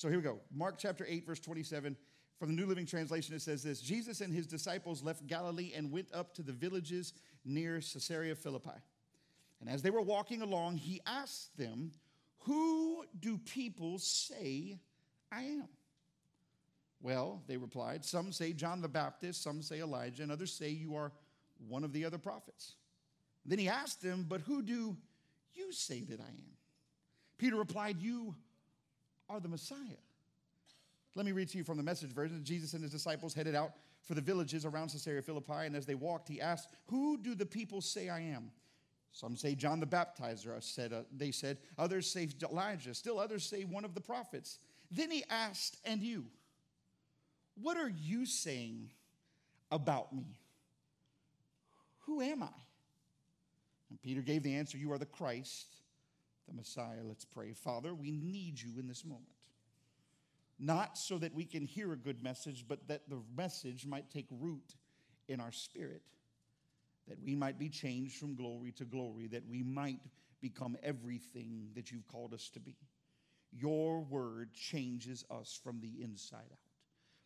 So here we go. Mark chapter 8, verse 27. From the New Living Translation, it says this Jesus and his disciples left Galilee and went up to the villages near Caesarea Philippi. And as they were walking along, he asked them, Who do people say I am? Well, they replied, Some say John the Baptist, some say Elijah, and others say you are one of the other prophets. Then he asked them, But who do you say that I am? Peter replied, You are the Messiah. Let me read to you from the message version. Jesus and his disciples headed out for the villages around Caesarea Philippi, and as they walked, he asked, Who do the people say I am? Some say John the Baptizer, said, uh, they said. Others say Elijah. Still others say one of the prophets. Then he asked, And you? What are you saying about me? Who am I? And Peter gave the answer You are the Christ, the Messiah. Let's pray. Father, we need you in this moment. Not so that we can hear a good message, but that the message might take root in our spirit, that we might be changed from glory to glory, that we might become everything that you've called us to be. Your word changes us from the inside out.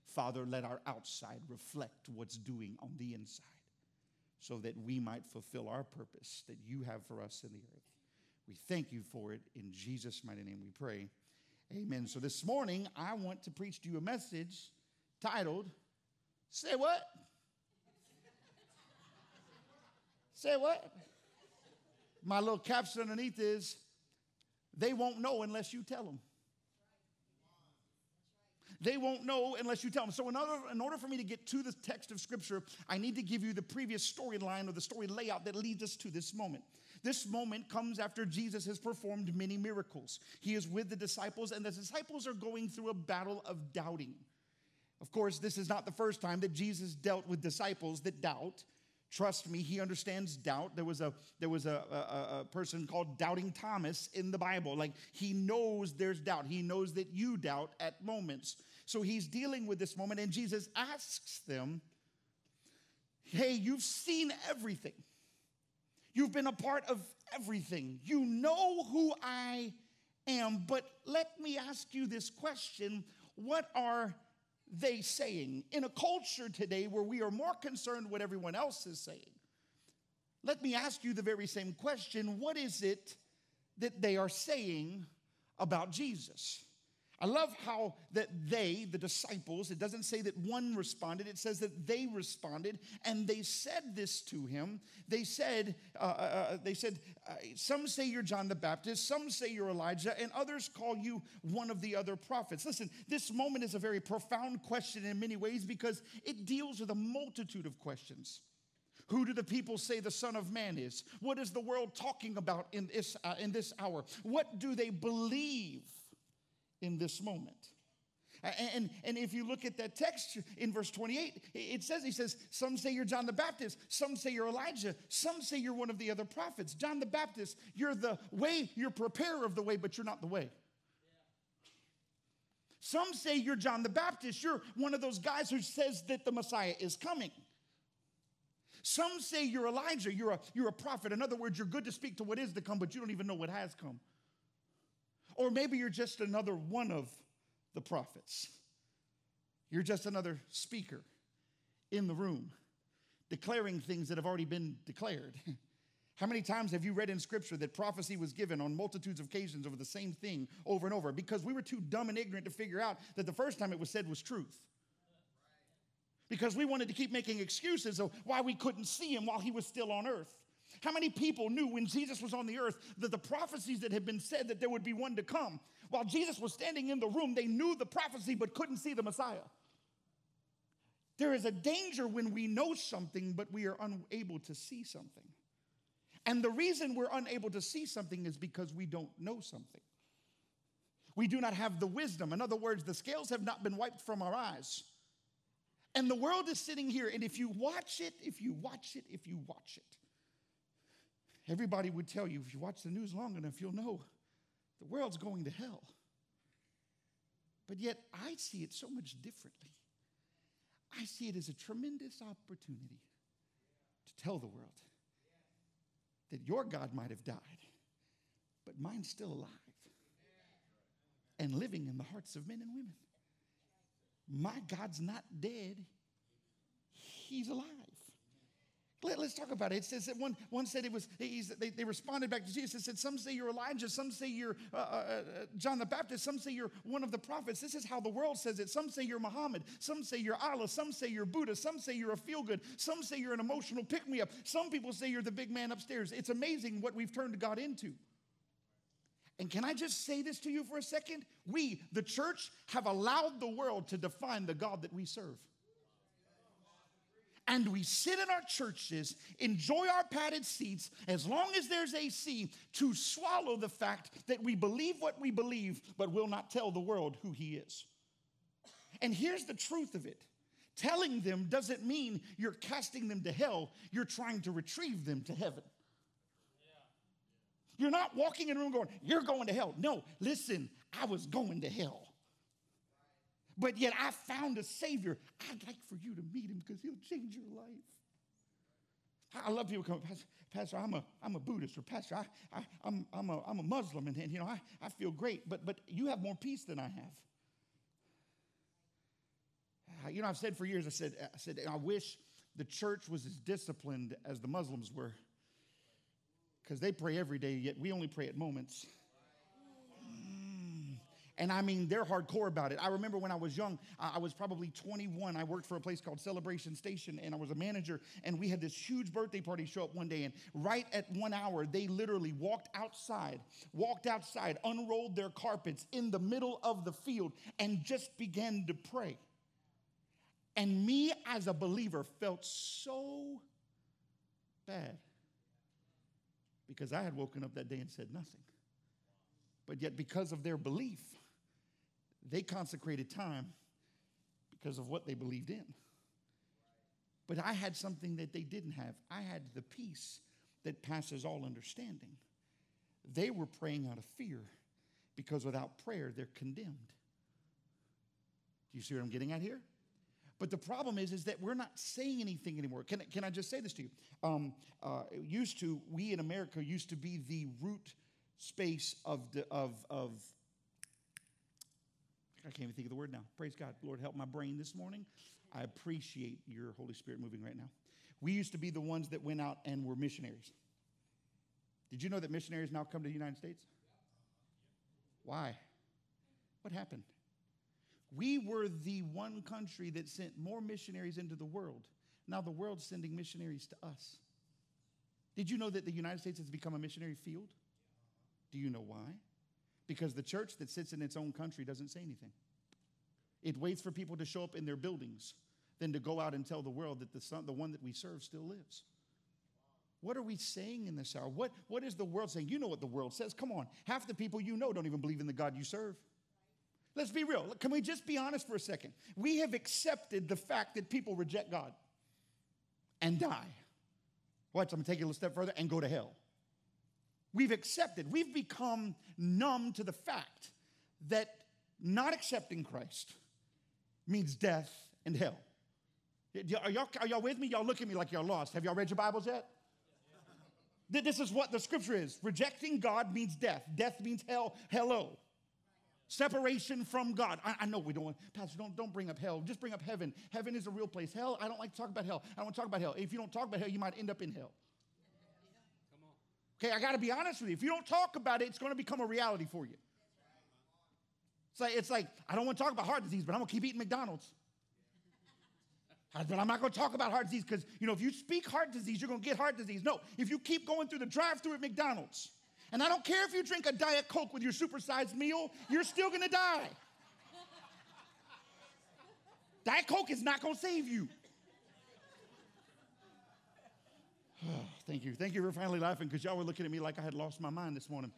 Father, let our outside reflect what's doing on the inside so that we might fulfill our purpose that you have for us in the earth. We thank you for it. In Jesus' mighty name we pray. Amen. So this morning, I want to preach to you a message titled, Say What? Say what? My little caption underneath is, They won't know unless you tell them. They won't know unless you tell them. So, in order, in order for me to get to the text of Scripture, I need to give you the previous storyline or the story layout that leads us to this moment. This moment comes after Jesus has performed many miracles. He is with the disciples, and the disciples are going through a battle of doubting. Of course, this is not the first time that Jesus dealt with disciples that doubt. Trust me, he understands doubt. There was a there was a, a, a, person called Doubting Thomas in the Bible. Like he knows there's doubt. He knows that you doubt at moments. So he's dealing with this moment, and Jesus asks them, Hey, you've seen everything. You've been a part of everything. You know who I am. But let me ask you this question What are they saying? In a culture today where we are more concerned what everyone else is saying, let me ask you the very same question What is it that they are saying about Jesus? I love how that they, the disciples, it doesn't say that one responded, it says that they responded and they said this to him. They said, uh, uh, uh they said, uh, some say you're John the Baptist, some say you're Elijah, and others call you one of the other prophets. Listen, this moment is a very profound question in many ways because it deals with a multitude of questions. Who do the people say the Son of Man is? What is the world talking about in this, uh, in this hour? What do they believe? In this moment. And, and if you look at that text in verse 28, it says, He says, Some say you're John the Baptist, some say you're Elijah, some say you're one of the other prophets. John the Baptist, you're the way, you're preparer of the way, but you're not the way. Some say you're John the Baptist, you're one of those guys who says that the Messiah is coming. Some say you're Elijah, you're a, you're a prophet. In other words, you're good to speak to what is to come, but you don't even know what has come. Or maybe you're just another one of the prophets. You're just another speaker in the room declaring things that have already been declared. How many times have you read in scripture that prophecy was given on multitudes of occasions over the same thing over and over? Because we were too dumb and ignorant to figure out that the first time it was said was truth. Because we wanted to keep making excuses of why we couldn't see him while he was still on earth. How many people knew when Jesus was on the earth that the prophecies that had been said that there would be one to come? While Jesus was standing in the room, they knew the prophecy but couldn't see the Messiah. There is a danger when we know something but we are unable to see something. And the reason we're unable to see something is because we don't know something. We do not have the wisdom. In other words, the scales have not been wiped from our eyes. And the world is sitting here, and if you watch it, if you watch it, if you watch it, Everybody would tell you, if you watch the news long enough, you'll know the world's going to hell. But yet, I see it so much differently. I see it as a tremendous opportunity to tell the world that your God might have died, but mine's still alive. and living in the hearts of men and women. My God's not dead, He's alive. Let, us talk about it. It says that one, one said it was, they, they, responded back to Jesus. It said, Some say you're Elijah, some say you're uh, uh, uh, John the Baptist, some say you're one of the prophets. This is how the world says it. Some say you're Muhammad, some say you're Allah, some say you're Buddha, some say you're a feel good, some say you're an emotional pick me up, some people say you're the big man upstairs. It's amazing what we've turned God into. And can I just say this to you for a second? We, the church, have allowed the world to define the God that we serve and we sit in our churches, enjoy our padded seats as long as there's AC to swallow the fact that we believe what we believe, but will not tell the world who He is. And here's the truth of it telling them doesn't mean you're casting them to hell, you're trying to retrieve them to heaven. You're not walking in a room going, You're going to hell. No, listen, I was going to hell. But yet I found a Savior. I'd like for you to meet him because he'll change your life. I love people come, Pastor, Pastor I'm, a, I'm a Buddhist, or Pastor, I, I, I'm, I'm, a, I'm a Muslim, and, and you know, I, I feel great, but, but you have more peace than I have. Uh, you know, I've said for years, I said, uh, I said, I wish the church was as disciplined as the Muslims were because they pray every day, yet we only pray at moments. And I mean, they're hardcore about it. I remember when I was young, I was probably 21. I worked for a place called Celebration Station, and I was a manager. And we had this huge birthday party show up one day. And right at one hour, they literally walked outside, walked outside, unrolled their carpets in the middle of the field, and just began to pray. And me as a believer felt so bad because I had woken up that day and said nothing. But yet, because of their belief, they consecrated time because of what they believed in. But I had something that they didn't have. I had the peace that passes all understanding. They were praying out of fear because without prayer, they're condemned. Do you see what I'm getting at here? But the problem is, is that we're not saying anything anymore. Can, can I just say this to you? Um, uh, used to, we in America used to be the root space of, the, of, of I can't even think of the word now. Praise God. Lord, help my brain this morning. I appreciate your Holy Spirit moving right now. We used to be the ones that went out and were missionaries. Did you know that missionaries now come to the United States? Why? What happened? We were the one country that sent more missionaries into the world. Now the world's sending missionaries to us. Did you know that the United States has become a missionary field? Do you know why? Because the church that sits in its own country doesn't say anything. It waits for people to show up in their buildings than to go out and tell the world that the, son, the one that we serve still lives. What are we saying in this hour? What, what is the world saying? You know what the world says. Come on. Half the people you know don't even believe in the God you serve. Let's be real. Can we just be honest for a second? We have accepted the fact that people reject God and die. Watch, I'm gonna take it a little step further and go to hell. We've accepted, we've become numb to the fact that not accepting Christ means death and hell. Are y'all, are y'all with me? Y'all look at me like y'all lost. Have y'all read your Bibles yet? This is what the scripture is. Rejecting God means death. Death means hell. Hello. Separation from God. I, I, know we don't want, Pastor, don't, don't bring up hell. Just bring up heaven. Heaven is a real place. Hell, I don't like to talk about hell. I don't want to talk about hell. If you don't talk about hell, you might end up in hell. Okay, I got to be honest with you. If you don't talk about it, it's going to become a reality for you. It's like, it's like I don't want to talk about heart disease, but I'm going to keep eating McDonald's. But I'm not going to talk about heart disease because, you know, if you speak heart disease, you're going to get heart disease. No, if you keep going through the drive through at McDonald's, and I don't care if you drink a Diet Coke with your supersized meal, you're still going to die. Diet Coke is not going to save you. Thank you. Thank you for finally laughing because y'all were looking at me like I had lost my mind this morning.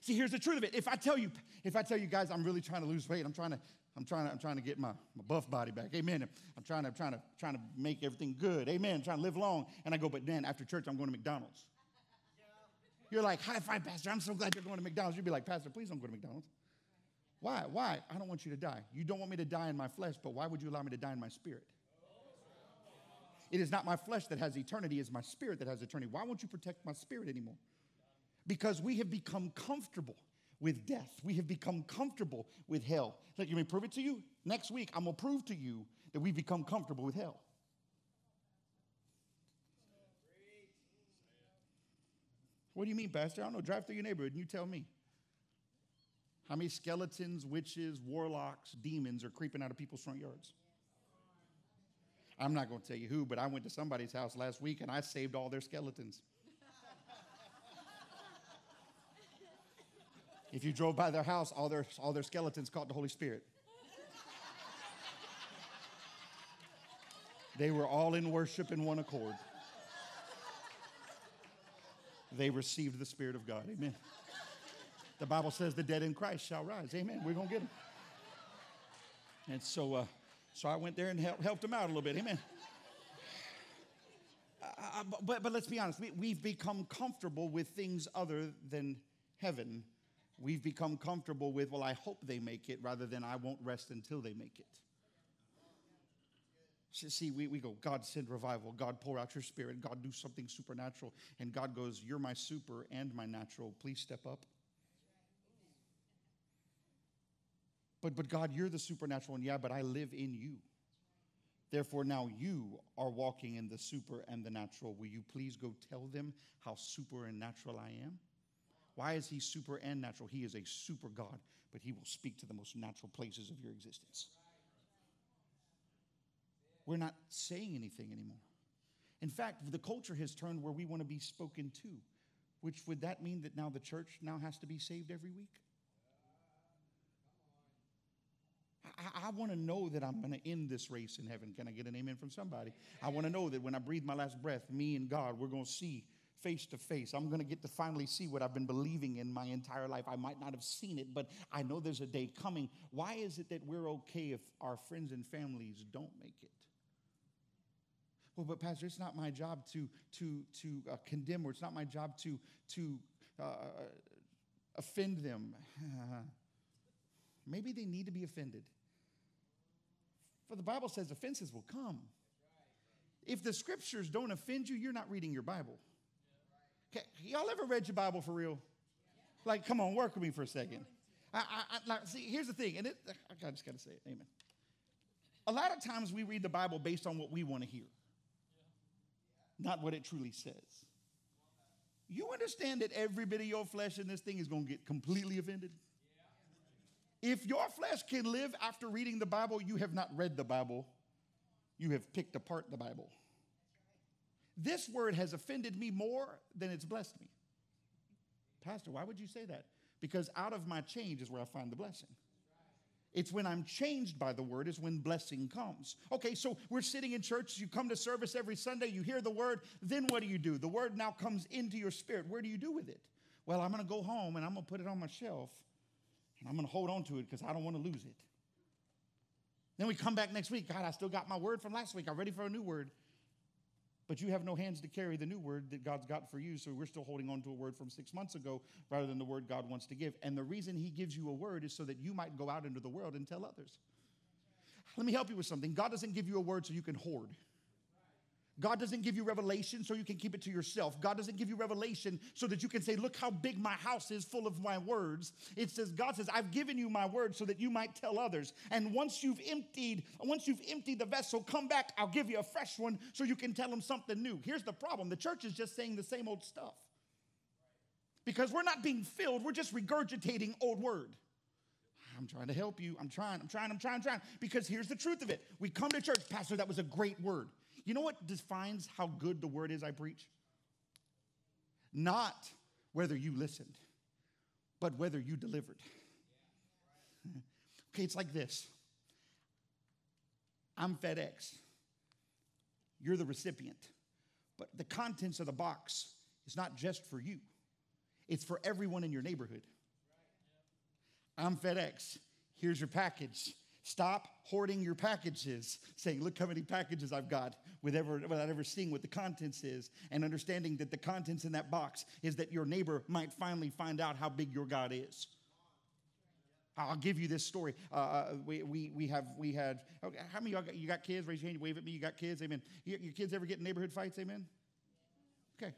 See, here's the truth of it. If I tell you, if I tell you guys, I'm really trying to lose weight, I'm trying to, I'm trying to, I'm trying to get my, my buff body back. Amen. I'm trying to, I'm trying to, trying to make everything good. Amen. I'm trying to live long. And I go, but then after church, I'm going to McDonald's. You're like, high five, Pastor. I'm so glad you're going to McDonald's. You'd be like, Pastor, please don't go to McDonald's. Why? Why? I don't want you to die. You don't want me to die in my flesh, but why would you allow me to die in my spirit? It is not my flesh that has eternity, it's my spirit that has eternity. Why won't you protect my spirit anymore? Because we have become comfortable. with death. We have become comfortable with hell. Let me prove it to you. Next week, I'm going to prove to you that we've become comfortable with hell. What do you mean, Pastor? I don't know. Drive through your neighborhood and you tell me. How many skeletons, witches, warlocks, demons are creeping out of people's front yards? I'm not going to tell you who, but I went to somebody's house last week and I saved all their skeletons. if you drove by their house, all their, all their skeletons caught the Holy Spirit. They were all in worship in one accord. They received the Spirit of God. Amen. The Bible says the dead in Christ shall rise. Amen. We're going to get them. And so, uh, so I went there and help, helped them out a little bit. Amen. Uh but, but let's be honest, we, we've become comfortable with things other than heaven. We've become comfortable with, well, I hope they make it rather than I won't rest until they make it. See, we, we go, God send revival, God pour out your spirit, God do something supernatural. And God goes, You're my super and my natural. Please step up. But, but God, you're the supernatural, and yeah, but I live in you. Therefore, now you are walking in the super and the natural. Will you please go tell them how super and natural I am? Why is he super and natural? He is a super God, but he will speak to the most natural places of your existence. We're not saying anything anymore. In fact, the culture has turned where we want to be spoken to, which would that mean that now the church now has to be saved every week? I, I want to know that I'm going to end this race in heaven. Can I get an amen from somebody? I want to know that when I breathe my last breath, me and God, we're going to see face to face. I'm going to get to finally see what I've been believing in my entire life. I might not have seen it, but I know there's a day coming. Why is it that we're okay if our friends and families don't make it? Well, but Pastor, it's not my job to to to uh, condemn, or it's not my job to to uh, offend them. Maybe they need to be offended. For the Bible says offenses will come. If the scriptures don't offend you, you're not reading your Bible. Okay, y'all ever read your Bible for real? Like, come on, work with me for a second. I, I, I like, see, here's the thing, and it, I just got to say it. Amen. A lot of times we read the Bible based on what we want to hear, not what it truly says. You understand that every bit of your flesh in this thing is going to get completely offended? If your flesh can live after reading the Bible, you have not read the Bible. You have picked apart the Bible. This word has offended me more than it's blessed me. Pastor, why would you say that? Because out of my change is where I find the blessing. It's when I'm changed by the word, is when blessing comes. Okay, so we're sitting in church, you come to service every Sunday, you hear the word, then what do you do? The word now comes into your spirit. Where do you do with it? Well, I'm gonna go home and I'm gonna put it on my shelf and I'm going to hold on to it because I don't want to lose it. Then we come back next week. God, I still got my word from last week. I'm ready for a new word. But you have no hands to carry the new word that God's got for you. So we're still holding on to a word from six months ago rather than the word God wants to give. And the reason He gives you a word is so that you might go out into the world and tell others. Let me help you with something. God doesn't give you a word so you can hoard. God doesn't give you revelation so you can keep it to yourself. God doesn't give you revelation so that you can say, Look how big my house is full of my words. It says, God says, I've given you my word so that you might tell others. And once you've emptied, once you've emptied the vessel, come back, I'll give you a fresh one so you can tell them something new. Here's the problem the church is just saying the same old stuff. Because we're not being filled, we're just regurgitating old word. I'm trying to help you. I'm trying, I'm trying, I'm trying, I'm trying. Because here's the truth of it. We come to church, Pastor, that was a great word. You know what defines how good the word is I preach? Not whether you listened, but whether you delivered. okay, it's like this I'm FedEx, you're the recipient, but the contents of the box is not just for you, it's for everyone in your neighborhood. I'm FedEx, here's your package. Stop hoarding your packages, saying, Look how many packages I've got without ever seeing what the contents is, and understanding that the contents in that box is that your neighbor might finally find out how big your God is. I'll give you this story. Uh, uh we, we, we have we had okay, how many of y'all got, you got kids? Raise your hand. Wave at me. You got kids. Amen. You, your kids ever get in neighborhood fights? Amen. Okay.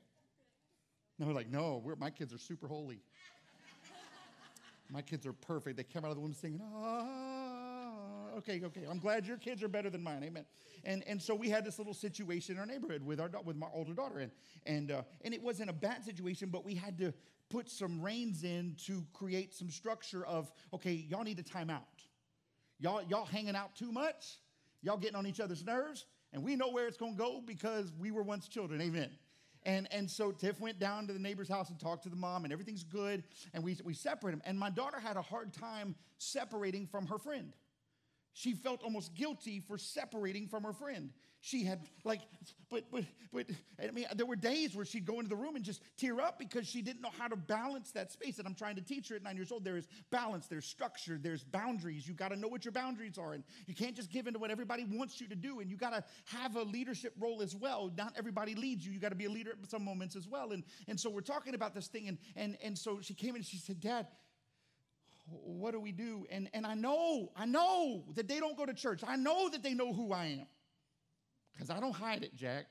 No, like no. my kids are super holy. My kids are perfect. They come out of the womb singing, ah. Okay, okay. I'm glad your kids are better than mine. Amen. And and so we had this little situation in our neighborhood with our with my older daughter, and and uh, and it wasn't a bad situation, but we had to put some reins in to create some structure of okay, y'all need to time out. Y'all y'all hanging out too much. Y'all getting on each other's nerves, and we know where it's going to go because we were once children. Amen. And, and so Tiff went down to the neighbor's house and talked to the mom, and everything's good. And we, we separate them. And my daughter had a hard time separating from her friend. She felt almost guilty for separating from her friend. She had like, but but but I mean, there were days where she'd go into the room and just tear up because she didn't know how to balance that space. And I'm trying to teach her at nine years old. There is balance, there's structure, there's boundaries. You got to know what your boundaries are, and you can't just give into what everybody wants you to do. And you got to have a leadership role as well. Not everybody leads you. You got to be a leader at some moments as well. And and so we're talking about this thing, and and and so she came in and she said, Dad what do we do? And, and I know, I know that they don't go to church. I know that they know who I am. Because I don't hide it, Jack.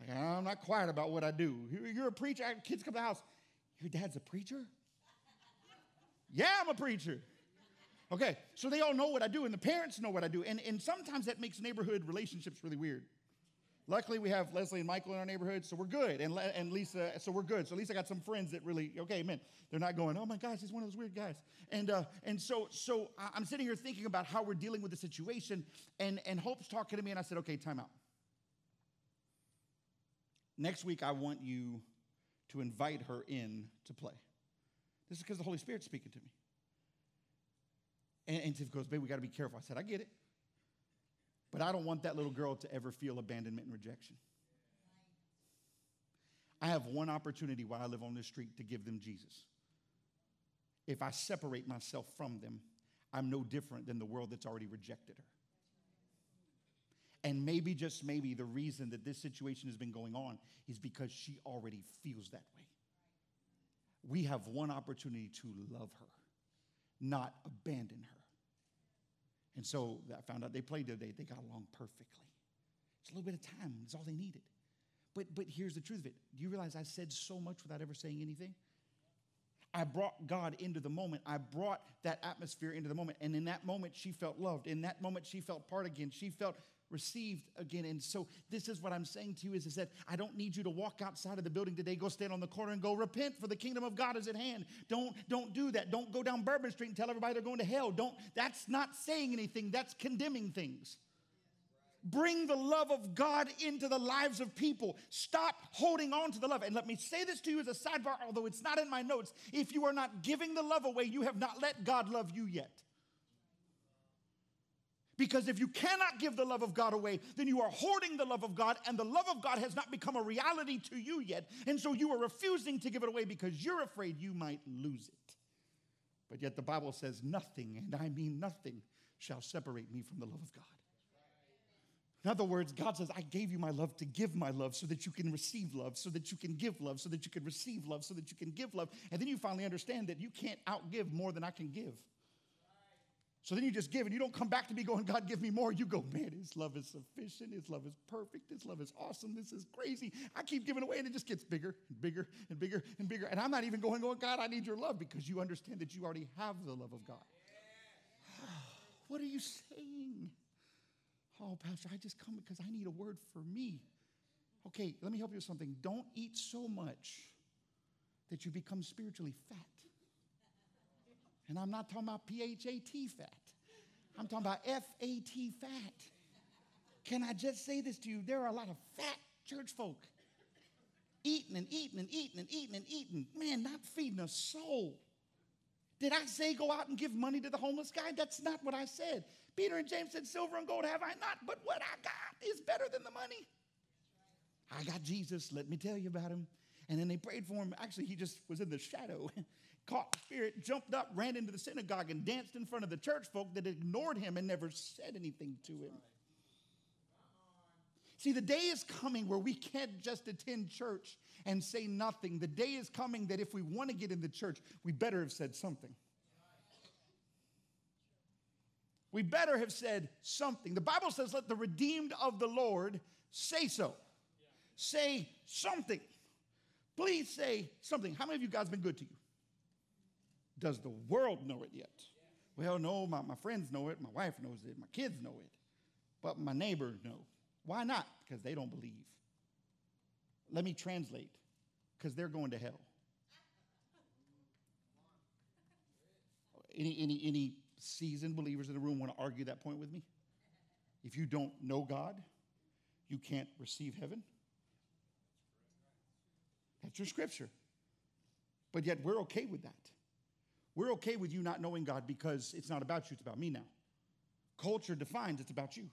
Like, I'm not quiet about what I do. You're a preacher. Kids come to the house. Your dad's a preacher? yeah, I'm a preacher. Okay, so they all know what I do, and the parents know what I do. And, and sometimes that makes neighborhood relationships really weird. Luckily, we have Leslie and Michael in our neighborhood, so we're good. And, Le- and Lisa, so we're good. So Lisa got some friends that really, okay, man, they're not going, oh my gosh, he's one of those weird guys. And, uh, and so, so I'm sitting here thinking about how we're dealing with the situation, and, and Hope's talking to me, and I said, okay, time out. Next week, I want you to invite her in to play. This is because the Holy Spirit's speaking to me. And, and Tiff goes, babe, we got to be careful. I said, I get it. But I don't want that little girl to ever feel abandonment and rejection. I have one opportunity while I live on this street to give them Jesus. If I separate myself from them, I'm no different than the world that's already rejected her. And maybe, just maybe, the reason that this situation has been going on is because she already feels that way. We have one opportunity to love her, not abandon her. And so I found out they played the other day. They got along perfectly. It's a little bit of time. It's all they needed. But, but here's the truth of it. Do you realize I said so much without ever saying anything? I brought God into the moment. I brought that atmosphere into the moment. And in that moment, she felt loved. In that moment, she felt part again. She felt received again. And so this is what I'm saying to you is, is that I don't need you to walk outside of the building today, go stand on the corner and go repent for the kingdom of God is at hand. Don't, don't do that. Don't go down Bourbon Street and tell everybody they're going to hell. Don't, that's not saying anything. That's condemning things. Bring the love of God into the lives of people. Stop holding on to the love. And let me say this to you as a sidebar, although it's not in my notes. If you are not giving the love away, you have not let God love you yet. Because if you cannot give the love of God away, then you are hoarding the love of God, and the love of God has not become a reality to you yet. And so you are refusing to give it away because you're afraid you might lose it. But yet the Bible says, nothing, and I mean nothing, shall separate me from the love of God. In other words, God says, I gave you my love to give my love so that you can receive love, so that you can give love, so that you can receive love, so that you can give love. And then you finally understand that you can't outgive more than I can give. So then you just give and you don't come back to me going, God, give me more. You go, man, His love is sufficient. His love is perfect. His love is awesome. This is crazy. I keep giving away and it just gets bigger and bigger and bigger and bigger. And I'm not even going, going, God, I need your love because you understand that you already have the love of God. what are you saying? Oh, Pastor, I just come because I need a word for me. Okay, let me help you with something. Don't eat so much that you become spiritually fat. And I'm not talking about PHAT fat. I'm talking about FAT fat. Can I just say this to you? There are a lot of fat church folk eating and eating and eating and eating and eating. Man, not feeding a soul. Did I say go out and give money to the homeless guy? That's not what I said. Peter and James said, Silver and gold have I not, but what I got is better than the money. I got Jesus. Let me tell you about him. And then they prayed for him. Actually, he just was in the shadow. caught the spirit, jumped up, ran into the synagogue, and danced in front of the church folk that ignored him and never said anything to him. See, the day is coming where we can't just attend church and say nothing. The day is coming that if we want to get in the church, we better have said something. We better have said something. The Bible says, let the redeemed of the Lord say so. Say something. Please say something. How many of you guys been good to you? Does the world know it yet? Well, no, my, my friends know it, my wife knows it, my kids know it, but my neighbors know. Why not? Because they don't believe. Let me translate because they're going to hell. Any, any, any seasoned believers in the room want to argue that point with me? If you don't know God, you can't receive heaven. That's your scripture. But yet we're okay with that. We're okay with you not knowing God because it's not about you, it's about me now. Culture defines it's about you.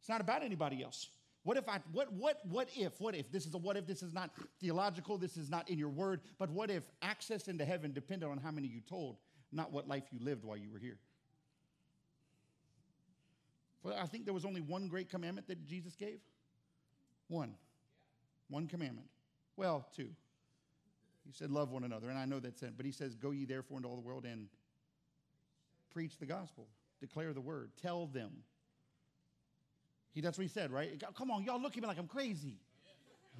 It's not about anybody else. What if I what what what if what if this is a what if this is not theological this is not in your word but what if access into heaven depended on how many you told not what life you lived while you were here well I think there was only one great commandment that Jesus gave one one commandment well two he said love one another and I know that's it but he says go ye therefore into all the world and preach the gospel declare the word tell them he, that's what he said, right? Come on, y'all look at me like I'm crazy.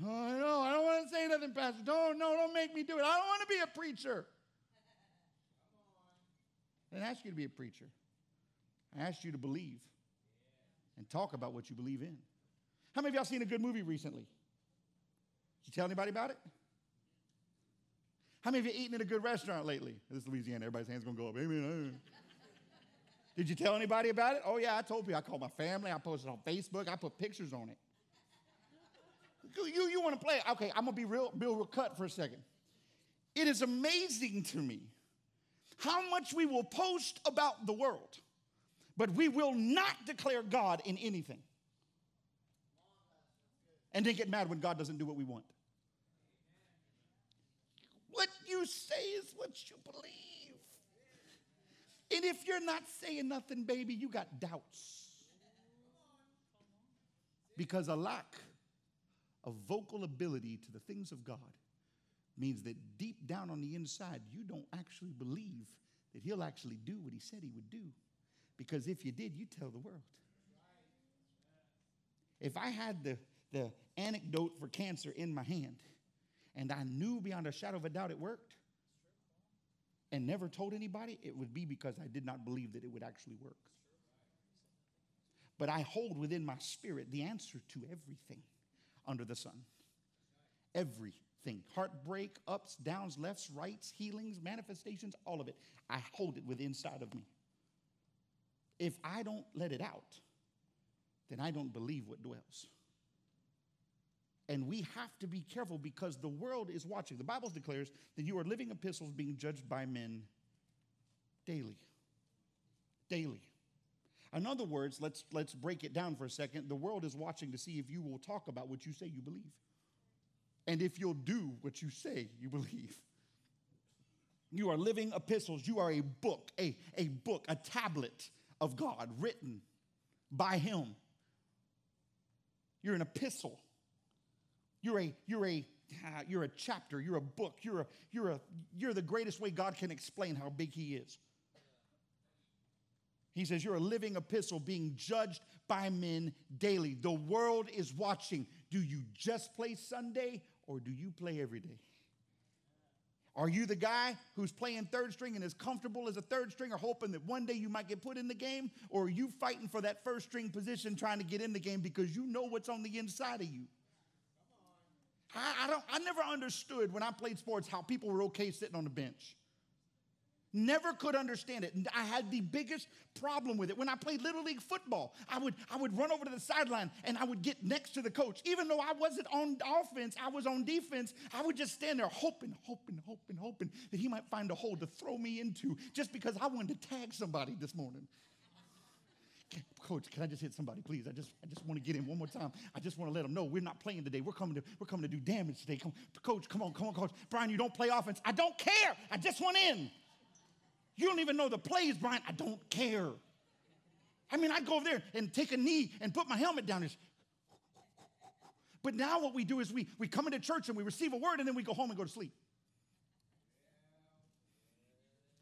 Oh, no, I don't want to say nothing, Pastor. Don't, no, don't make me do it. I don't want to be a preacher. I didn't ask you to be a preacher. I asked you to believe and talk about what you believe in. How many of y'all seen a good movie recently? Did you tell anybody about it? How many of you eaten in a good restaurant lately? This is Louisiana. Everybody's hands gonna go up. Amen. Did you tell anybody about it? Oh, yeah, I told you. I called my family. I posted on Facebook. I put pictures on it. You, you want to play? Okay, I'm going to be real, real, real cut for a second. It is amazing to me how much we will post about the world, but we will not declare God in anything. And then get mad when God doesn't do what we want. What you say is what you believe. And if you're not saying nothing, baby, you got doubts. Because a lack of vocal ability to the things of God means that deep down on the inside, you don't actually believe that He'll actually do what He said He would do. Because if you did, you'd tell the world. If I had the, the antidote for cancer in my hand and I knew beyond a shadow of a doubt it worked, and never told anybody, it would be because I did not believe that it would actually work. But I hold within my spirit the answer to everything under the sun. Everything. Heartbreak, ups, downs, lefts, rights, healings, manifestations, all of it. I hold it within inside of me. If I don't let it out, then I don't believe what dwells. And we have to be careful because the world is watching. The Bible declares that you are living epistles being judged by men daily. Daily. In other words, let's, let's break it down for a second. The world is watching to see if you will talk about what you say you believe. And if you'll do what you say you believe. You are living epistles. You are a book, a, a book, a tablet of God written by Him. You're an epistle. You're a, you're a, ah, you're a chapter, you're a book, you're, a, you're, a, you're the greatest way God can explain how big He is. He says, You're a living epistle being judged by men daily. The world is watching. Do you just play Sunday or do you play every day? Are you the guy who's playing third string and as comfortable as a third stringer, hoping that one day you might get put in the game? Or are you fighting for that first string position, trying to get in the game because you know what's on the inside of you? I, I, don't, I never understood when I played sports how people were okay sitting on the bench. Never could understand it. I had the biggest problem with it. When I played Little League football, I would, I would run over to the sideline and I would get next to the coach. Even though I wasn't on offense, I was on defense, I would just stand there hoping, hoping, hoping, hoping that he might find a hole to throw me into just because I wanted to tag somebody this morning. Coach, can I just hit somebody, please? I just, I just want to get in one more time. I just want to let them know we're not playing today. We're coming to, we're coming to do damage today. Come, coach, come on, come on, coach. Brian, you don't play offense. I don't care. I just want in. You don't even know the plays, Brian. I don't care. I mean, I'd go over there and take a knee and put my helmet down. But now what we do is we, we come into church and we receive a word and then we go home and go to sleep.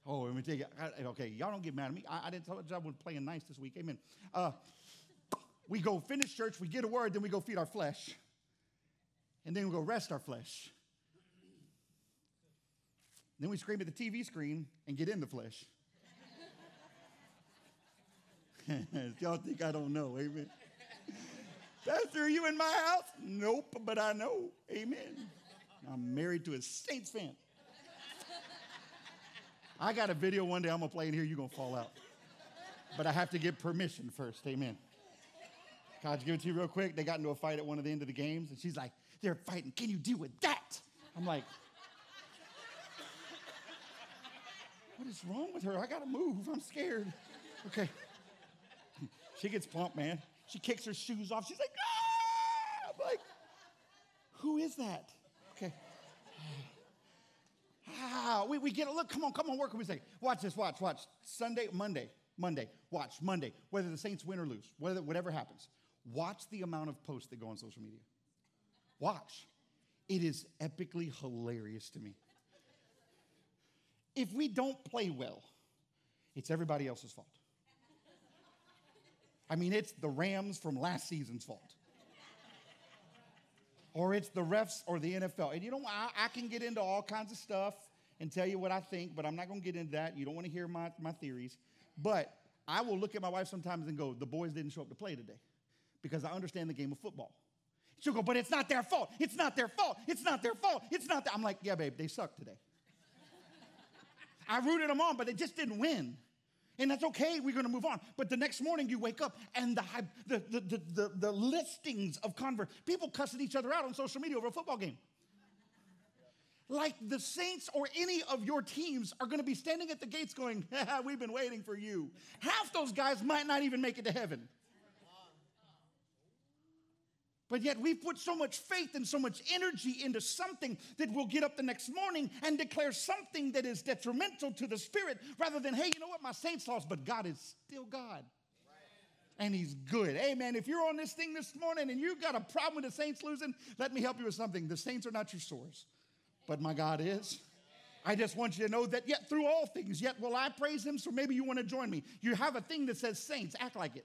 Oh, let me tell you. Okay, y'all don't get mad at me. I, I didn't tell you I was playing nice this week. Amen. Uh, we go finish church, we get a word, then we go feed our flesh. And then we go rest our flesh. Then we scream at the TV screen and get in the flesh. Y'all think I don't know, amen. Pastor, are you in my house? Nope, but I know. Amen. I'm married to a Saints fan. I got a video one day I'm gonna play in here, you're gonna fall out. But I have to get permission first. Amen. Can give it to you real quick? They got into a fight at one of the end of the games, and she's like, they're fighting. Can you deal with that? I'm like, what is wrong with her? I gotta move. I'm scared. Okay. She gets pumped, man. She kicks her shoes off. She's like, ah! I'm like, who is that? Okay. Ah, we, we get it. Look, come on, come on, work a second. Watch this, watch, watch. Sunday, Monday, Monday, watch, Monday, whether the Saints win or lose, whether, whatever happens. Watch the amount of posts that go on social media. Watch. It is epically hilarious to me. If we don't play well, it's everybody else's fault. I mean, it's the Rams from last season's fault. Or it's the refs or the NFL. And you know, I, I can get into all kinds of stuff and tell you what I think, but I'm not going to get into that. You don't want to hear my, my theories. But I will look at my wife sometimes and go, the boys didn't show up to play today because I understand the game of football. She'll go, but it's not their fault. It's not their fault. It's not their fault. It's not that. I'm like, yeah, babe, they suck today. I rooted them on, but they just didn't win. And that's okay, we're gonna move on. But the next morning you wake up and the, the, the, the, the, the listings of converts, people cussing each other out on social media over a football game. Like the Saints or any of your teams are gonna be standing at the gates going, We've been waiting for you. Half those guys might not even make it to heaven. But yet we've put so much faith and so much energy into something that we'll get up the next morning and declare something that is detrimental to the spirit rather than, hey, you know what, my saints lost, but God is still God. And he's good. Amen. If you're on this thing this morning and you've got a problem with the saints losing, let me help you with something. The saints are not your source, but my God is. I just want you to know that yet through all things, yet will I praise him. So maybe you want to join me. You have a thing that says saints, act like it.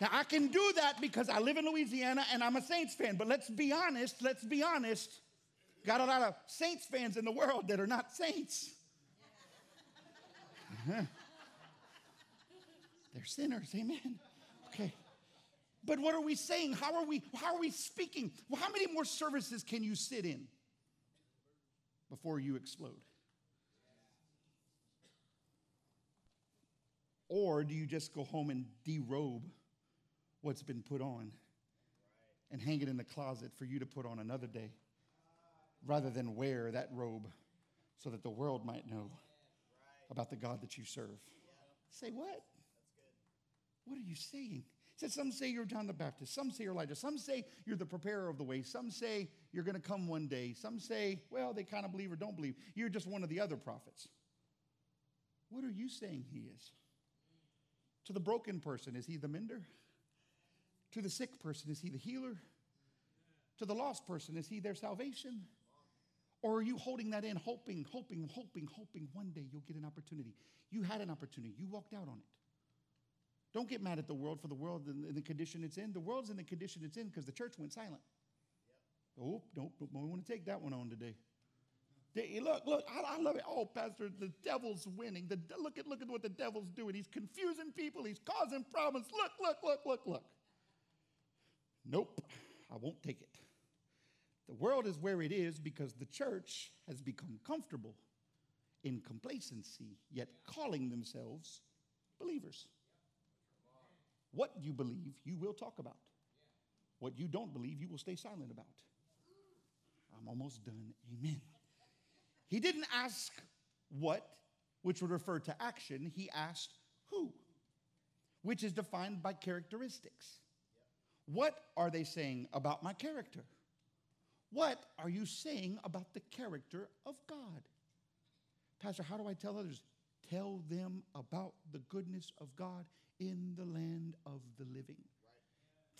Now, I can do that because I live in Louisiana and I'm a Saints fan, but let's be honest, let's be honest. Got a lot of Saints fans in the world that are not Saints. Uh-huh. They're sinners, amen. But what are we saying? How are we how are we speaking? Well, how many more services can you sit in before you explode? Or do you just go home and derobe what's been put on and hang it in the closet for you to put on another day rather than wear that robe so that the world might know about the God that you serve. Say what? What are you saying? Said, some say you're John the Baptist, some say you're Elijah, some say you're the preparer of the way, some say you're going to come one day, some say, well, they kind of believe or don't believe. You're just one of the other prophets. What are you saying he is? To the broken person, is he the mender? To the sick person, is he the healer? To the lost person, is he their salvation? Or are you holding that in, hoping, hoping, hoping, hoping one day you'll get an opportunity? You had an opportunity, you walked out on it. Don't get mad at the world for the world in the condition it's in. The world's in the condition it's in because the church went silent. Yep. Oh, don't, don't, don't want to take that one on today. Look, look, I, I, love it. Oh, Pastor, the devil's winning. The, look, at, look at what the devil's doing. He's confusing people, he's causing problems. Look, look, look, look, look. Nope, I won't take it. The world is where it is because the church has become comfortable in complacency, yet calling themselves believers. What you believe, you will talk about. What you don't believe, you will stay silent about. I'm almost done. Amen. He didn't ask what, which would refer to action. He asked who, which is defined by characteristics. What are they saying about my character? What are you saying about the character of God? Pastor, how do I tell others? Tell them about the goodness of God in the land of the living.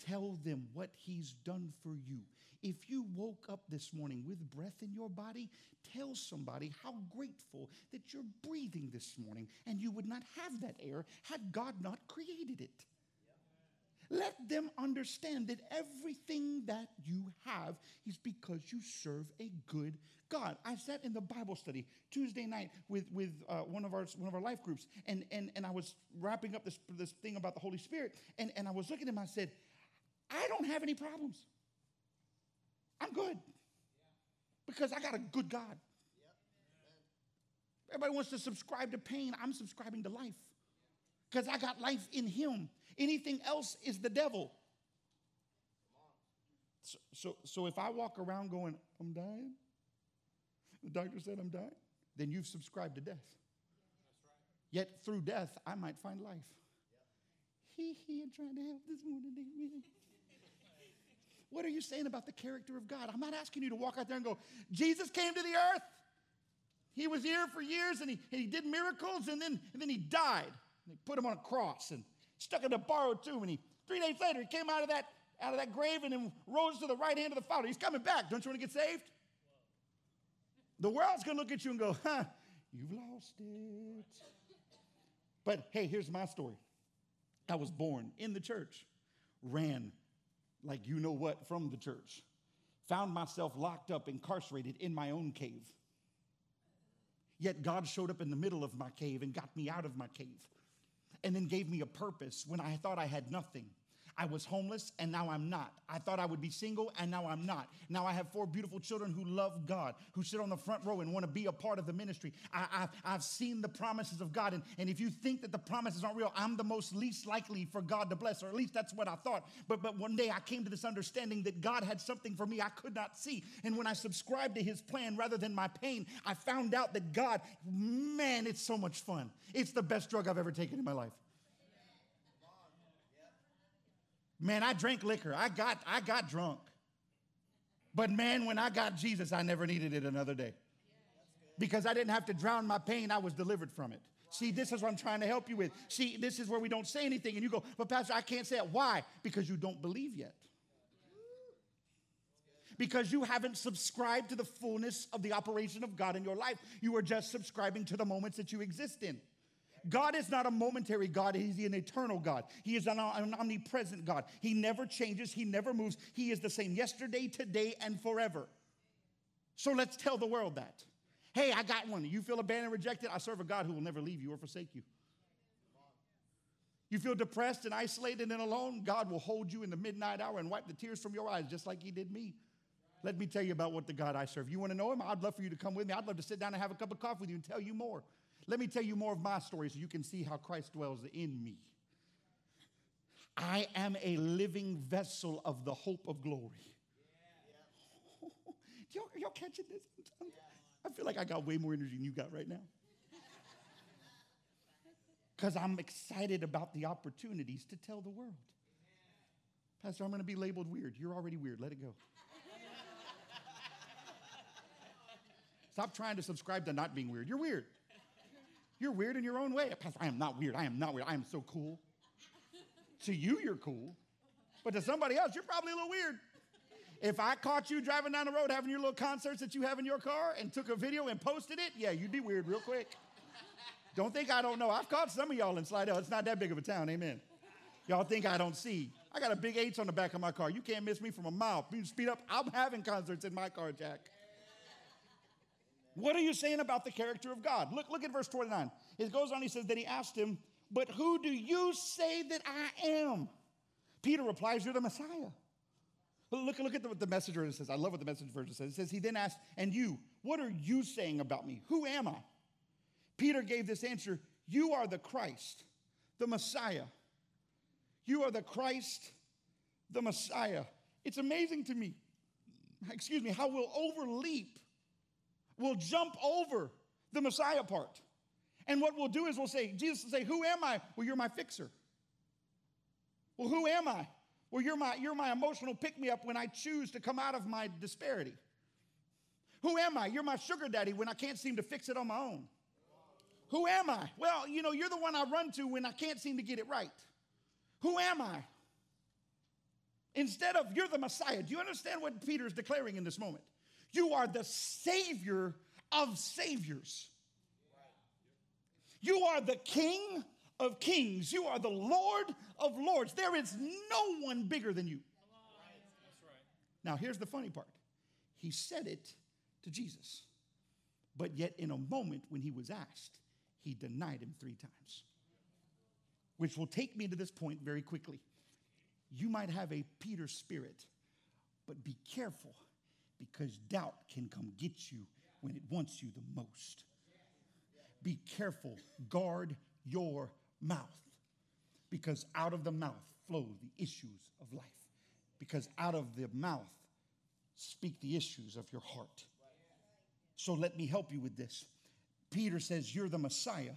Tell them what He's done for you. If you woke up this morning with breath in your body, tell somebody how grateful that you're breathing this morning and you would not have that air had God not created it. Let them understand that everything that you have is because you serve a good God. I sat in the Bible study Tuesday night with, with uh, one, of our, one of our life groups, and, and, and I was wrapping up this, this thing about the Holy Spirit, and, and I was looking at him, I said, I don't have any problems. I'm good because I got a good God. Everybody wants to subscribe to pain. I'm subscribing to life because I got life in Him. Anything else is the devil. So, so, so if I walk around going, I'm dying, the doctor said I'm dying, then you've subscribed to death. Yet through death, I might find life. He, he, I'm trying to help this morning. What are you saying about the character of God? I'm not asking you to walk out there and go, Jesus came to the earth. He was here for years and he, and he did miracles and then, and then he died. And they put him on a cross and stuck in a borrowed tomb. And he, three days later, he came out of that, out of that grave and then rose to the right hand of the Father. He's coming back. Don't you want to get saved? The world's going to look at you and go, huh, you've lost it. But hey, here's my story. I was born in the church, ran like you know what from the church, found myself locked up, incarcerated in my own cave. Yet God showed up in the middle of my cave and got me out of my cave and then gave me a purpose when I thought I had nothing. I was homeless and now I'm not. I thought I would be single and now I'm not. Now I have four beautiful children who love God, who sit on the front row and want to be a part of the ministry. I, have seen the promises of God. And, and if you think that the promises aren't real, I'm the most least likely for God to bless, or at least that's what I thought. But, but one day I came to this understanding that God had something for me I could not see. And when I subscribed to his plan rather than my pain, I found out that God, man, it's so much fun. It's the best drug I've ever taken in my life. Man, I drank liquor. I got, I got drunk. But man, when I got Jesus, I never needed it another day. Because I didn't have to drown my pain, I was delivered from it. See, this is what I'm trying to help you with. See, this is where we don't say anything, and you go, But Pastor, I can't say it. Why? Because you don't believe yet. Because you haven't subscribed to the fullness of the operation of God in your life. You are just subscribing to the moments that you exist in. God is not a momentary God, He's an eternal God. He is an, an, omnipresent God. He never changes, He never moves. He is the same yesterday, today, and forever. So let's tell the world that. Hey, I got one. You feel abandoned, rejected? I serve a God who will never leave you or forsake you. You feel depressed and isolated and alone? God will hold you in the midnight hour and wipe the tears from your eyes just like He did me. Let me tell you about what the God I serve. You want to know Him? I'd love for you to come with me. I'd love to sit down and have a cup of coffee with you and tell you more. Let me tell you more of my story so you can see how Christ dwells in me. I am a living vessel of the hope of glory. y'all, y'all catching this? I feel like I got way more energy than you got right now. Because I'm excited about the opportunities to tell the world. Pastor, I'm going to be labeled weird. You're already weird. Let it go. Stop trying to subscribe to not being weird. You're weird. You're weird in your own way. Pastor, I am not weird. I am not weird. I am so cool. to you, you're cool. But to somebody else, you're probably a little weird. If I caught you driving down the road having your little concerts that you have in your car and took a video and posted it, yeah, you'd be weird real quick. Don't think I don't know. I've caught some of y'all in Slidell. It's not that big of a town, amen. Y'all think I don't see. I got a big H on the back of my car. You can't miss me from a mile. You speed up. I'm having concerts in my car, Jack. What are you saying about the character of God? Look, look at verse 29. It goes on, he says, that he asked him, But who do you say that I am? Peter replies, You're the Messiah. Look, look at the, what the version says. I love what the message version says. It says, He then asked, And you, what are you saying about me? Who am I? Peter gave this answer You are the Christ, the Messiah. You are the Christ, the Messiah. It's amazing to me, excuse me, how we'll overleap will jump over the Messiah part. And what we'll do is we'll say, Jesus will say, Who am I? Well, you're my fixer. Well, who am I? Well, you're my, you're my emotional pick me up when I choose to come out of my disparity. Who am I? You're my sugar daddy when I can't seem to fix it on my own. Who am I? Well, you know, you're the one I run to when I can't seem to get it right. Who am I? Instead of you're the Messiah. Do you understand what Peter is declaring in this moment? You are the Savior of Saviors. You are the King of kings. You are the Lord of lords. There is no one bigger than you. Now, here's the funny part He said it to Jesus, but yet in a moment when he was asked, he denied him three times. Which will take me to this point very quickly. You might have a Peter spirit, but be careful because doubt can come get you when it wants you the most. Be careful, guard your mouth because out of the mouth flow the issues of life. Because out of the mouth speak the issues of your heart. So let me help you with this. Peter says, You're the Messiah.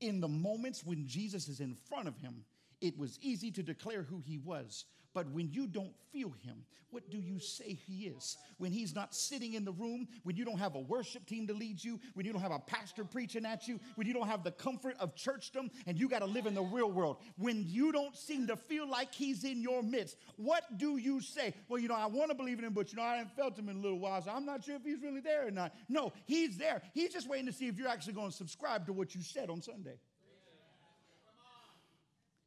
In the moments when Jesus is in front of him, it was easy to declare who he was. But when you don't feel him, what do you say he is? When he's not sitting in the room, when you don't have a worship team to lead you, when you don't have a pastor preaching at you, when you don't have the comfort of churchdom and you got to live in the real world, when you don't seem to feel like he's in your midst, what do you say? Well, you know, I want to believe in him, but you know, I haven't felt him in a little while, so I'm not sure if he's really there or not. No, he's there. He's just waiting to see if you're actually going to subscribe to what you said on Sunday.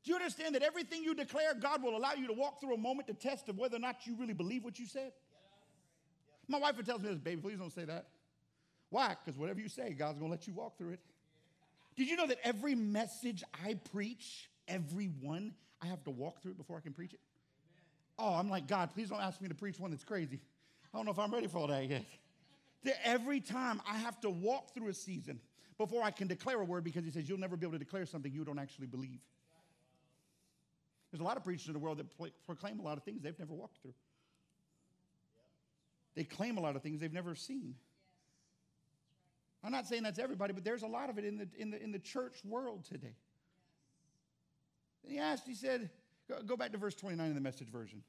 Do you understand that everything you declare, God will allow you to walk through a moment to test of whether or not you really believe what you said? My wife would tell me this, baby, please don't say that. Why? Because whatever you say, God's going to let you walk through it. Did you know that every message I preach, every one, I have to walk through it before I can preach it? Oh, I'm like, God, please don't ask me to preach one that's crazy. I don't know if I'm ready for all that yet. Every time I have to walk through a season before I can declare a word because he says you'll never be able to declare something you don't actually believe. There's a lot of preachers in the world that proclaim a lot of things they've never walked through. They claim a lot of things they've never seen. I'm not saying that's everybody, but there's a lot of it in the, in the, in the church world today. And he asked, he said, go, back to verse 29 in the message version.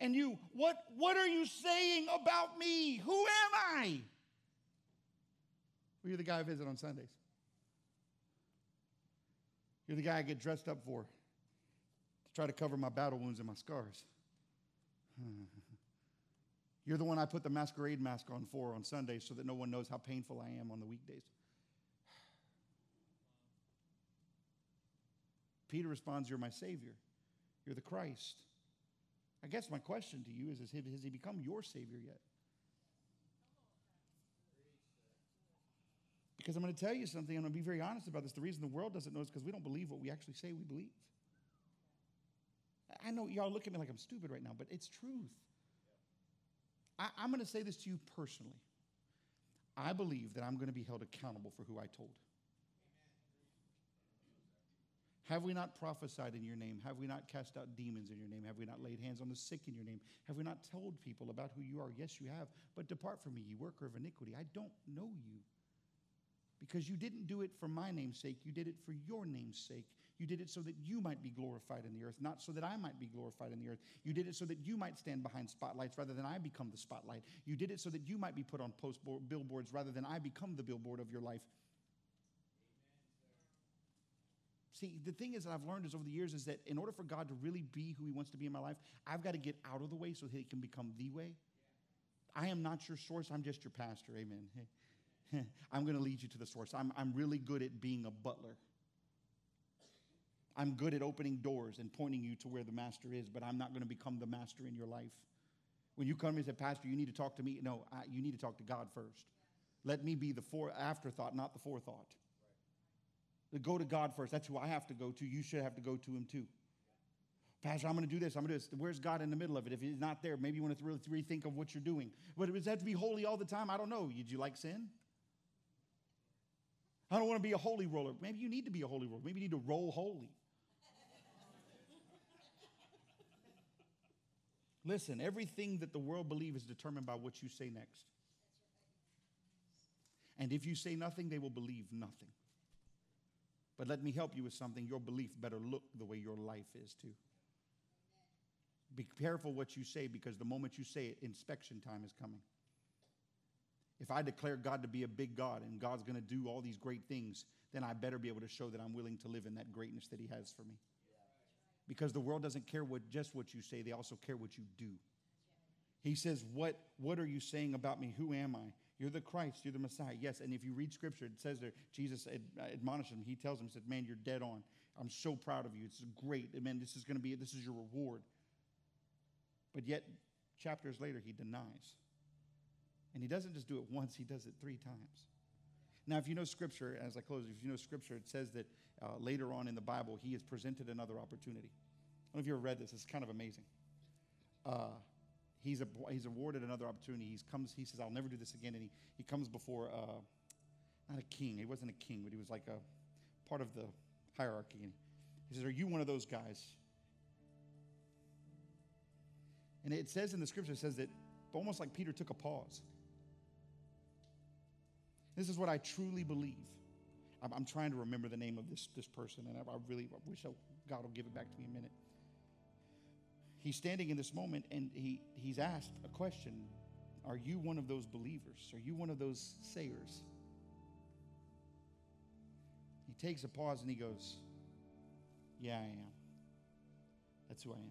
And you, what, what are you saying about me? Who am I? Well, you're the guy I visit on Sundays. You're the guy I get dressed up for try to cover my battle wounds and my scars. You're the one I put the masquerade mask on for on Sundays so that no one knows how painful I am on the weekdays. Peter responds, You're my Savior. You're the Christ. I guess my question to you is, is Has he become your Savior yet? Because I'm going to tell you something, I'm going to be very honest about this. The reason the world doesn't know is because we don't believe what we actually say we believe. I know y'all look at me like I'm stupid right now, but it's truth. I, I'm going to say this to you personally. I believe that I'm going to be held accountable for who I told. Have we not prophesied in your name? Have we not cast out demons in your name? Have we not laid hands on the sick in your name? Have we not told people about who you are? Yes, you have. But depart from me, you worker of iniquity. I don't know you. Because you didn't do it for my name's sake, you did it for your name's sake. You did it so that you might be glorified in the earth, not so that I might be glorified in the earth. You did it so that you might stand behind spotlights rather than I become the spotlight. You did it so that you might be put on post billboards rather than I become the billboard of your life. See, the thing is that I've learned is over the years is that in order for God to really be who He wants to be in my life, I've got to get out of the way so that He can become the way. I am not your source, I'm just your pastor. Amen. I'm going to lead you to the source. I'm, I'm really good at being a butler. I'm good at opening doors and pointing you to where the master is, but I'm not going to become the master in your life. When you come and say, Pastor, you need to talk to me, no, I, you need to talk to God first. Let me be the afterthought, not the forethought. Right. Go to God first. That's who I have to go to. You should have to go to Him too. Pastor, I'm going to do this. I'm going to do this. Where's God in the middle of it? If He's not there, maybe you want to really rethink of what you're doing. But does that to be holy all the time? I don't know. Did you like sin? I don't want to be a holy roller. Maybe you need to be a holy roller. Maybe you need to roll holy. Listen, everything that the world believes is determined by what you say next. And if you say nothing, they will believe nothing. But let me help you with something. Your belief better look the way your life is, too. Be careful what you say because the moment you say it, inspection time is coming. If I declare God to be a big God and God's going to do all these great things, then I better be able to show that I'm willing to live in that greatness that He has for me because the world doesn't care what just what you say they also care what you do he says what what are you saying about me who am i You're the Christ. You're the Messiah. Yes. And if you read scripture, it says there, Jesus ad- uh, admonished him. He tells him, he said, Man, you're dead on. I'm so proud of you. It's great. Man, this is going to be, this is your reward. But yet, chapters later, he denies. And he doesn't just do it once, he does it three times. Now, if you know scripture, as I close, if you know scripture, it says that uh, later on in the Bible, he is presented another opportunity. I don't know if you ever read this, it's kind of amazing. Uh, he's, a, he's awarded another opportunity. He comes, he says, I'll never do this again. And he, he comes before, uh, not a king, he wasn't a king, but he was like a part of the hierarchy. And he says, Are you one of those guys? And it says in the scripture, it says that almost like Peter took a pause. This is what I truly believe. I'm, I'm trying to remember the name of this, this person, and I, I really I wish I, God will give it back to me in a minute. He's standing in this moment, and he, he's asked a question Are you one of those believers? Are you one of those sayers? He takes a pause and he goes, Yeah, I am. That's who I am.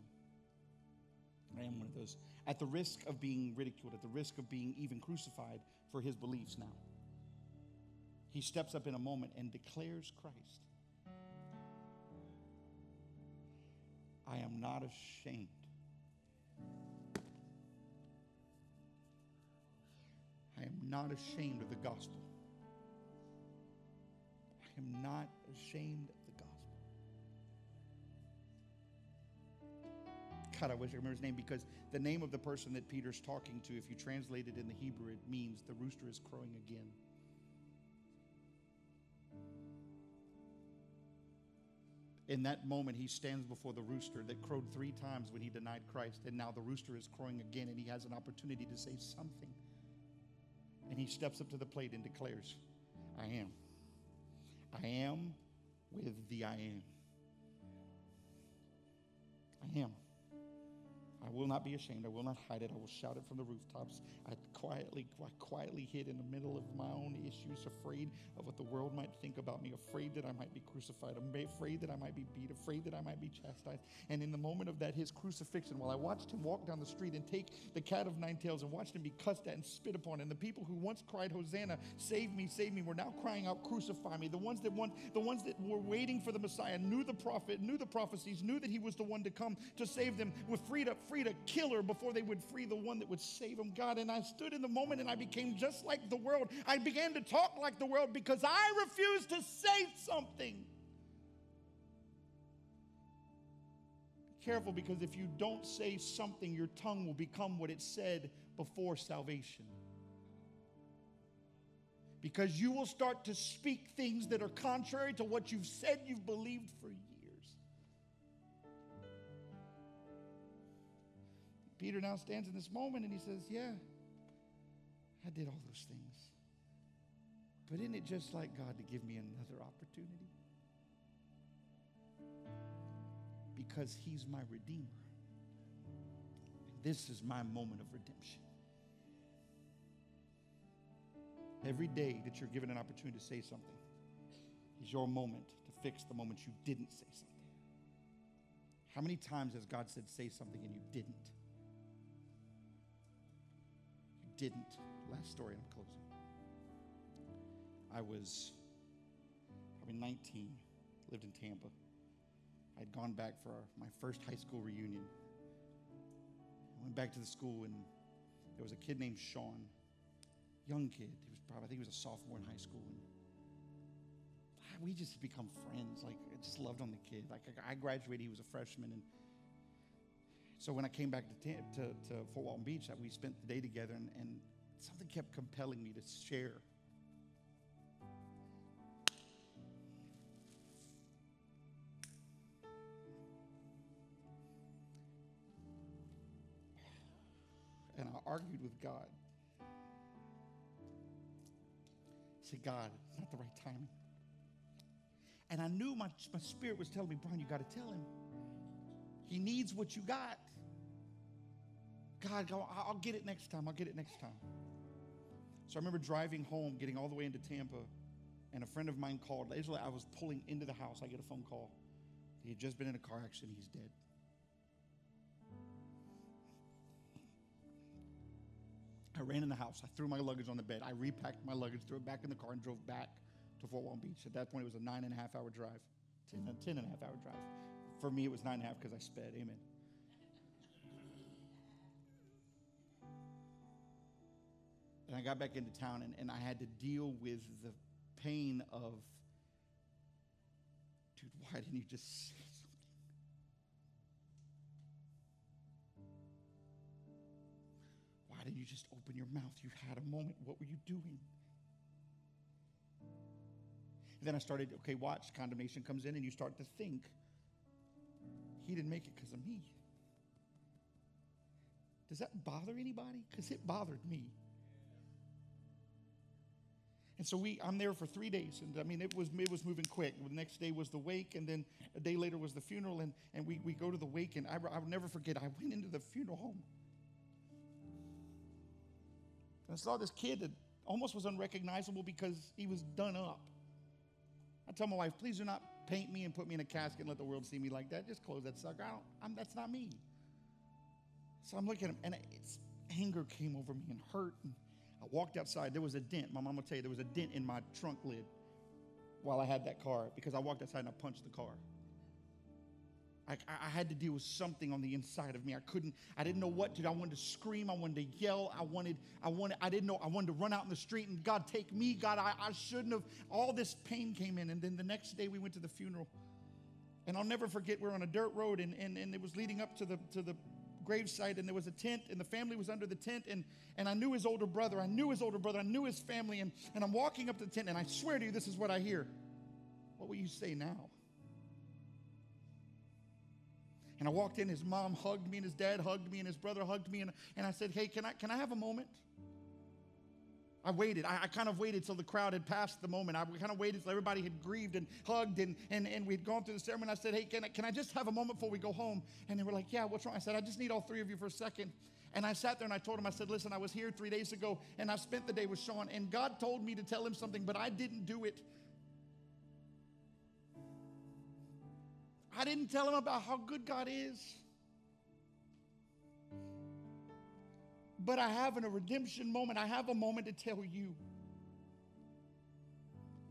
I am one of those. At the risk of being ridiculed, at the risk of being even crucified for his beliefs now he steps up in a moment and declares Christ. I am not ashamed. I am not ashamed of the gospel. I am not ashamed of the gospel. God, I wish I remember his name because the name of the person that Peter's talking to, if you translate it in the Hebrew, it means the rooster is crowing again. In that moment, he stands before the rooster that crowed three times when he denied Christ. And now the rooster is crowing again, and he has an opportunity to say something. And he steps up to the plate and declares, I am. I am with the I am. I am. I will not be ashamed. I will not hide it. I will shout it from the rooftops. I quietly, I quietly hid in the middle of my own issues, afraid of what the world might think about me, afraid that I might be crucified, afraid that I might be beat, afraid that I might be chastised. And in the moment of that, his crucifixion, while I watched him walk down the street and take the cat of nine tails and watched him be cussed at and spit upon, and the people who once cried, Hosanna, save me, save me, were now crying out, crucify me. The ones that want, the ones that were waiting for the Messiah knew the prophet, knew the prophecies, knew that he was the one to come to save them, were freed up free to kill her before they would free the one that would save them, God. And I stood in the moment and I became just like the world. I began to talk like the world because I refused to say something. Careful because if you don't say something, your tongue will become what it said before salvation because you will start to speak things that are contrary to what you've said you've believed for years. Peter now stands in this moment and he says, Yeah, I did all those things. But isn't it just like God to give me another opportunity? Because he's my redeemer. This is my moment of redemption. Every day that you're given an opportunity to say something is your moment to fix the moment you didn't say something. How many times has God said, say something and you didn't? Didn't. Last story, I'm closing. I was probably 19, lived in Tampa. I'd gone back for our, my first high school reunion. I went back to the school, and there was a kid named Sean, young kid. He was probably, I think he was a sophomore in high school. And we just become friends. Like, I just loved on the kid. Like, I graduated, he was a freshman, and so when I came back to, to, to Fort Walton Beach, that we spent the day together, and, and something kept compelling me to share. And I argued with God. I said, God, it's not the right timing. And I knew my, my spirit was telling me, Brian, you got to tell him. He needs what you got. God, go, I'll get it next time. I'll get it next time. So I remember driving home, getting all the way into Tampa, and a friend of mine called. Literally, I was pulling into the house. I get a phone call. He had just been in a car accident. He's dead. I ran in the house. I threw my luggage on the bed. I repacked my luggage, threw it back in the car, and drove back to Fort Walton Beach. At that point, it was a nine and a half hour drive, ten, ten and a half hour drive. For me, it was nine and a half because I sped. Amen. And I got back into town and, and I had to deal with the pain of, dude, why didn't you just say something? Why didn't you just open your mouth? You had a moment. What were you doing? And then I started, okay, watch, condemnation comes in, and you start to think, he didn't make it because of me. Does that bother anybody? Because it bothered me. And so we, I'm there for three days, and I mean it was it was moving quick. The next day was the wake, and then a day later was the funeral, and, and we, we go to the wake, and I, I will never forget. I went into the funeral home, and I saw this kid that almost was unrecognizable because he was done up. I tell my wife, please do not paint me and put me in a casket and let the world see me like that. Just close that sucker. I don't, I'm, that's not me. So I'm looking at him, and it's, anger came over me and hurt. And I walked outside. There was a dent. My mom will tell you there was a dent in my trunk lid while I had that car because I walked outside and I punched the car. I, I, had to deal with something on the inside of me. I couldn't, I didn't know what to do. I wanted to scream. I wanted to yell. I wanted, I wanted, I didn't know. I wanted to run out in the street and God take me. God, I, I shouldn't have. All this pain came in. And then the next day we went to the funeral. And I'll never forget, we we're on a dirt road and, and, and it was leading up to the, to the gravesite and there was a tent and the family was under the tent and, and I knew his older brother. I knew his older brother. I knew his family. And, and I'm walking up to the tent and I swear to you, this is what I hear. What will you say now? And I walked in, his mom hugged me, and his dad hugged me, and his brother hugged me. And, and I said, Hey, can I, can I have a moment? I waited. I, I, kind of waited till the crowd had passed the moment. I kind of waited till everybody had grieved and hugged and, and, and we'd gone through the ceremony. I said, Hey, can I, can I just have a moment before we go home? And they were like, Yeah, what's wrong? I said, I just need all three of you for a second. And I sat there and I told him, I said, Listen, I was here three days ago and I spent the day with Sean, and God told me to tell him something, but I didn't do it. I didn't tell him about how good God is. But I have in a redemption moment, I have a moment to tell you.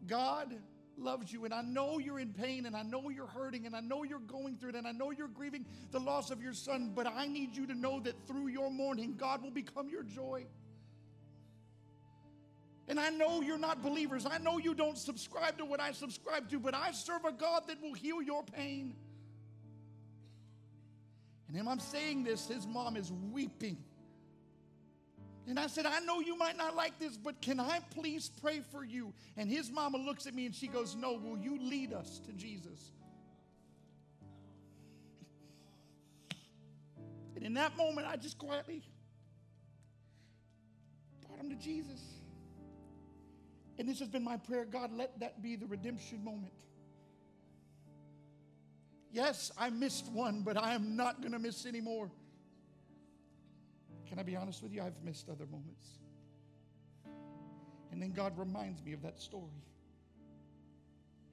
God loves you, and I know you're in pain, and I know you're hurting, and I know you're going through it, and I know you're grieving the loss of your son, but I need you to know that through your mourning, God will become your joy. And I know you're not believers. I know you don't subscribe to what I subscribe to, but I serve a God that will heal your pain. And him, I'm saying this, his mom is weeping. And I said, I know you might not like this, but can I please pray for you? And his mama looks at me and she goes, No, will you lead us to Jesus? And in that moment, I just quietly brought him to Jesus. And this has been my prayer God, let that be the redemption moment. Yes, I missed one, but I am not going to miss any more. Can I be honest with you? I've missed other moments. And then God reminds me of that story.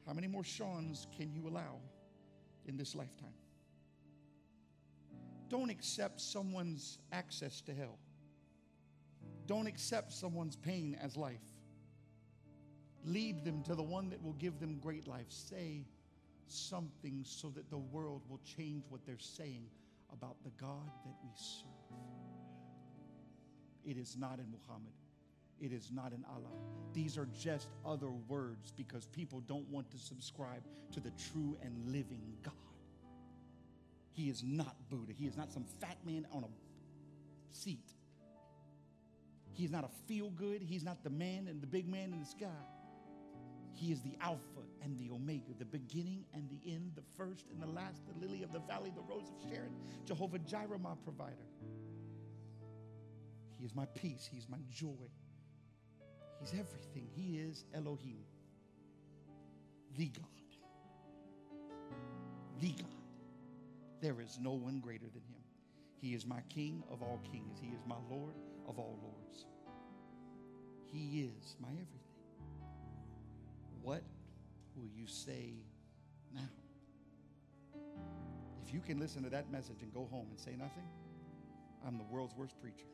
How many more Sean's can you allow in this lifetime? Don't accept someone's access to hell. Don't accept someone's pain as life. Lead them to the one that will give them great life. Say something so that the world will change what they're saying about the God that we serve. It is not in Muhammad. It is not in Allah. These are just other words because people don't want to subscribe to the true and living God. He is not Buddha. He is not some fat man on a seat. He's not a feel good. He's not the man and the big man in the sky. He is the Alpha and the Omega, the beginning and the end, the first and the last, the lily of the valley, the rose of Sharon, Jehovah Jireh, my provider. He is my peace. He is my joy. He's everything. He is Elohim, the God. The God. There is no one greater than him. He is my King of all kings. He is my Lord of all lords. He is my everything. What will you say now? If you can listen to that message and go home and say nothing, I'm the world's worst preacher.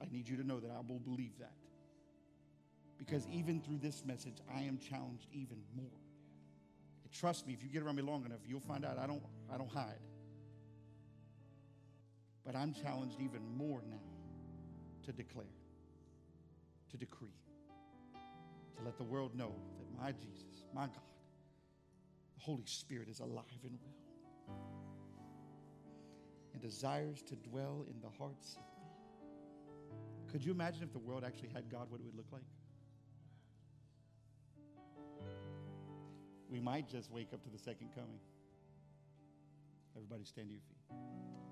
I need you to know that I will believe that. Because even through this message, I am challenged even more. And trust me, if you get around me long enough, you'll find out I don't, I don't hide. But I'm challenged even more now to declare, to decree, to let the world know that my Jesus, my God, the Holy Spirit is alive and well and desires to dwell in the hearts. Could you imagine if the world actually had God, what it would look like? We might just wake up to the second coming. Everybody stand to your feet.